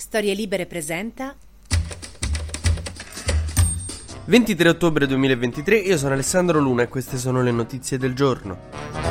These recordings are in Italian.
Storie Libere presenta 23 ottobre 2023, io sono Alessandro Luna e queste sono le notizie del giorno.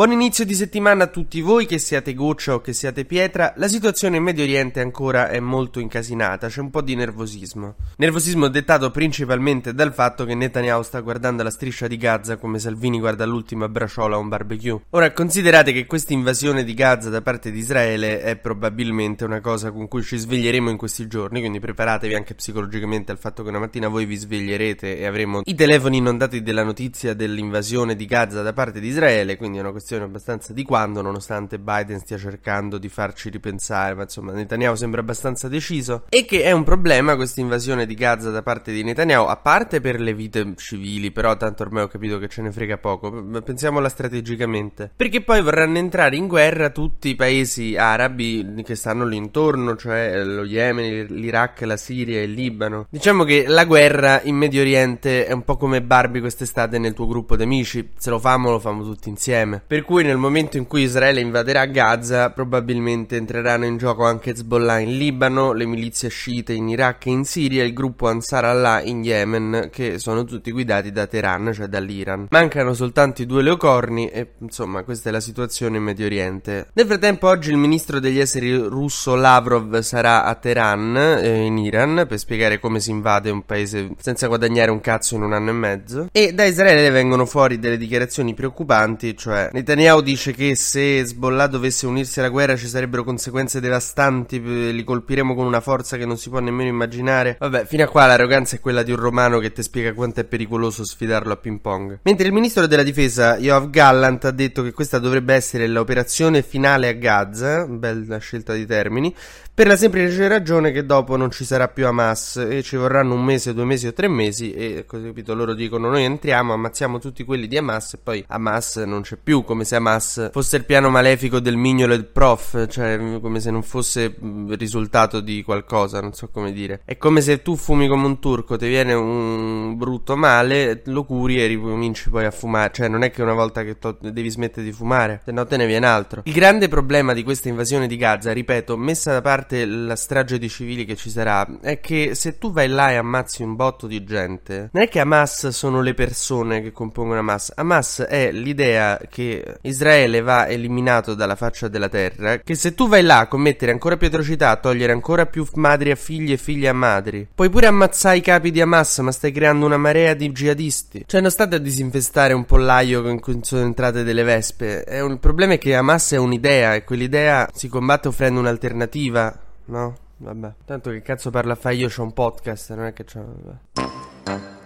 Buon inizio di settimana a tutti voi, che siate goccia o che siate pietra. La situazione in Medio Oriente ancora è molto incasinata, c'è un po' di nervosismo. Nervosismo dettato principalmente dal fatto che Netanyahu sta guardando la striscia di Gaza come Salvini guarda l'ultima braciola a un barbecue. Ora, considerate che questa invasione di Gaza da parte di Israele è probabilmente una cosa con cui ci sveglieremo in questi giorni, quindi preparatevi anche psicologicamente al fatto che una mattina voi vi sveglierete e avremo i telefoni inondati della notizia dell'invasione di Gaza da parte di Israele, quindi è una questione posizione abbastanza di quando, nonostante Biden stia cercando di farci ripensare, ma insomma Netanyahu sembra abbastanza deciso, e che è un problema questa invasione di Gaza da parte di Netanyahu, a parte per le vite civili, però tanto ormai ho capito che ce ne frega poco, pensiamola strategicamente, perché poi vorranno entrare in guerra tutti i paesi arabi che stanno lì intorno, cioè lo Yemen, l'Iraq, la Siria e il Libano. Diciamo che la guerra in Medio Oriente è un po' come Barbie quest'estate nel tuo gruppo di amici, se lo famo lo famo tutti insieme. Per cui nel momento in cui Israele invaderà Gaza, probabilmente entreranno in gioco anche Hezbollah in Libano, le milizie sciite in Iraq e in Siria e il gruppo Ansar Allah in Yemen, che sono tutti guidati da Teheran, cioè dall'Iran. Mancano soltanto i due leocorni e insomma questa è la situazione in Medio Oriente. Nel frattempo oggi il ministro degli esteri russo Lavrov sarà a Teheran, eh, in Iran, per spiegare come si invade un paese senza guadagnare un cazzo in un anno e mezzo. E da Israele vengono fuori delle dichiarazioni preoccupanti, cioè Netanyahu dice che se Hezbollah dovesse unirsi alla guerra ci sarebbero conseguenze devastanti, li colpiremo con una forza che non si può nemmeno immaginare. Vabbè, fino a qua l'arroganza è quella di un romano che ti spiega quanto è pericoloso sfidarlo a ping pong. Mentre il ministro della difesa, Yoav Gallant, ha detto che questa dovrebbe essere l'operazione finale a Gaza, bella scelta di termini, per la semplice ragione che dopo non ci sarà più Hamas e ci vorranno un mese, due mesi o tre mesi e così capito loro dicono noi entriamo, ammazziamo tutti quelli di Hamas e poi Hamas non c'è più come se Hamas fosse il piano malefico del mignolo e del prof, cioè come se non fosse il risultato di qualcosa, non so come dire. È come se tu fumi come un turco, ti viene un brutto male, lo curi e ricominci poi a fumare, cioè non è che una volta che to- devi smettere di fumare, se no te ne viene altro. Il grande problema di questa invasione di Gaza, ripeto, messa da parte la strage di civili che ci sarà, è che se tu vai là e ammazzi un botto di gente, non è che Hamas sono le persone che compongono Hamas, Hamas è l'idea che Israele va eliminato dalla faccia della terra, che se tu vai là a commettere ancora più atrocità, a togliere ancora più madri a figli e figli a madri, puoi pure ammazzare i capi di Hamas, ma stai creando una marea di jihadisti. Cioè non state a disinfestare un pollaio in cui sono entrate delle vespe. Un... Il problema è che Hamas è un'idea e quell'idea si combatte offrendo un'alternativa, no? Vabbè, tanto che cazzo parla a fare io c'ho un podcast, non è che c'ho...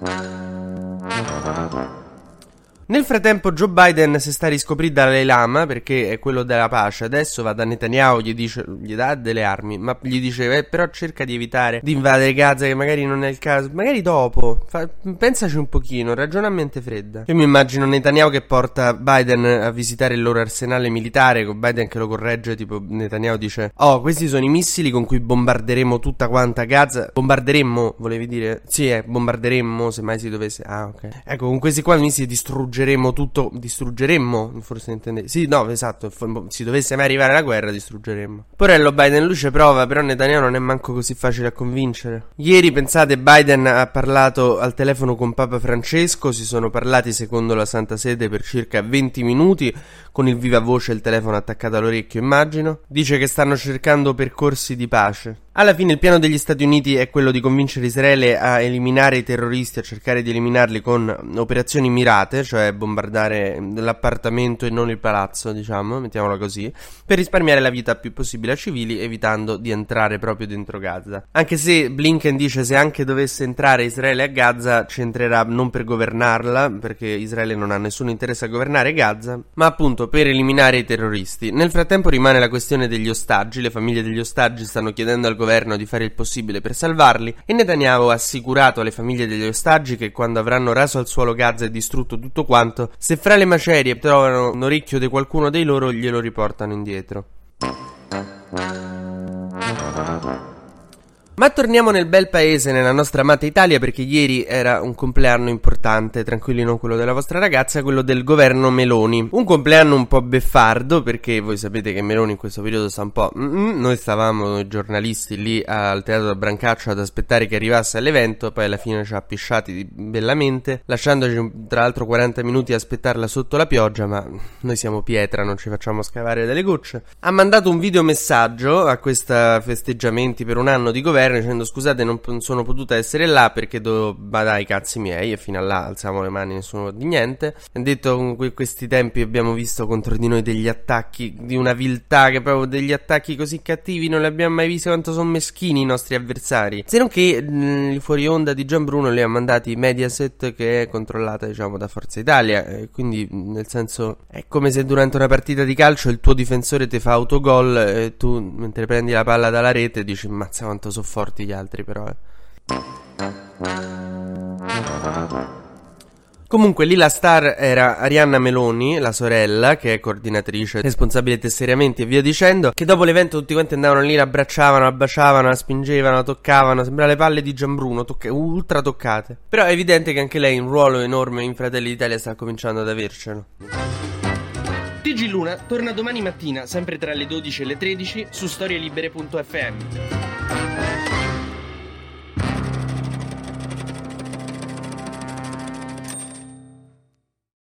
Vabbè. Nel frattempo Joe Biden si sta riscoprendo Dalai Lama perché è quello della pace. Adesso va da Netanyahu, gli dice, gli dà delle armi, ma gli dice, eh, però cerca di evitare di invadere Gaza che magari non è il caso. Magari dopo, fa, pensaci un pochino, ragiona a mente fredda. Io mi immagino Netanyahu che porta Biden a visitare il loro arsenale militare, con Biden che lo corregge, tipo Netanyahu dice, oh, questi sono i missili con cui bombarderemo tutta quanta Gaza. Bombarderemmo, volevi dire? Sì, eh, bombarderemmo se mai si dovesse... Ah, ok. Ecco, con questi qua missili distruggeremo tutto, distruggeremmo, forse intendete. Sì, no, esatto, se dovesse mai arrivare la guerra distruggeremmo. Porello Biden luce prova, però Netanyahu non è manco così facile a convincere. Ieri, pensate, Biden ha parlato al telefono con Papa Francesco, si sono parlati secondo la Santa Sede per circa 20 minuti, con il viva voce e il telefono attaccato all'orecchio, immagino. Dice che stanno cercando percorsi di pace. Alla fine il piano degli Stati Uniti è quello di convincere Israele a eliminare i terroristi, a cercare di eliminarli con operazioni mirate, cioè bombardare l'appartamento e non il palazzo, diciamo, mettiamola così, per risparmiare la vita più possibile a civili, evitando di entrare proprio dentro Gaza. Anche se Blinken dice se anche dovesse entrare Israele a Gaza, ci entrerà non per governarla, perché Israele non ha nessun interesse a governare Gaza, ma appunto per eliminare i terroristi. Nel frattempo rimane la questione degli ostaggi, le famiglie degli ostaggi stanno chiedendo al governo di fare il possibile per salvarli e Netanyahu ha assicurato alle famiglie degli ostaggi che quando avranno raso al suolo Gaza e distrutto tutto quanto, se fra le macerie trovano un orecchio di qualcuno dei loro glielo riportano indietro. Ma torniamo nel bel paese, nella nostra amata Italia, perché ieri era un compleanno importante, tranquilli non quello della vostra ragazza, quello del governo Meloni. Un compleanno un po' beffardo, perché voi sapete che Meloni in questo periodo sta un po'... Mm-mm. Noi stavamo, i giornalisti, lì al teatro da Brancaccio ad aspettare che arrivasse all'evento, poi alla fine ci ha pisciati bellamente, lasciandoci tra l'altro 40 minuti a aspettarla sotto la pioggia, ma noi siamo pietra, non ci facciamo scavare delle gocce. Ha mandato un videomessaggio a questa festeggiamenti per un anno di governo dicendo scusate non, sono potuta essere là perché devo badare i cazzi miei e fino a là alziamo le mani nessuno di niente. Ha detto in questi tempi abbiamo visto contro di noi degli attacchi di una viltà che proprio degli attacchi così cattivi non li abbiamo mai visti quanto sono meschini i nostri avversari. Se non che il fuori onda di Gian Bruno li ha mandati Mediaset che è controllata diciamo da Forza Italia e quindi nel senso è come se durante una partita di calcio il tuo difensore ti fa autogol e tu mentre prendi la palla dalla rete dici mazza quanto sono forti gli altri però eh. Comunque lì la star era Arianna Meloni, la sorella, che è coordinatrice, responsabile testeriamenti e via dicendo, che dopo l'evento tutti quanti andavano lì, la abbracciavano, la baciavano, la spingevano, la toccavano, sembrava le palle di Gianbruno, tocca- ultra toccate. Però è evidente che anche lei un ruolo enorme in Fratelli d'Italia sta cominciando ad avercelo. TG Luna torna domani mattina, sempre tra le 12 e le 13, su storielibere.fm.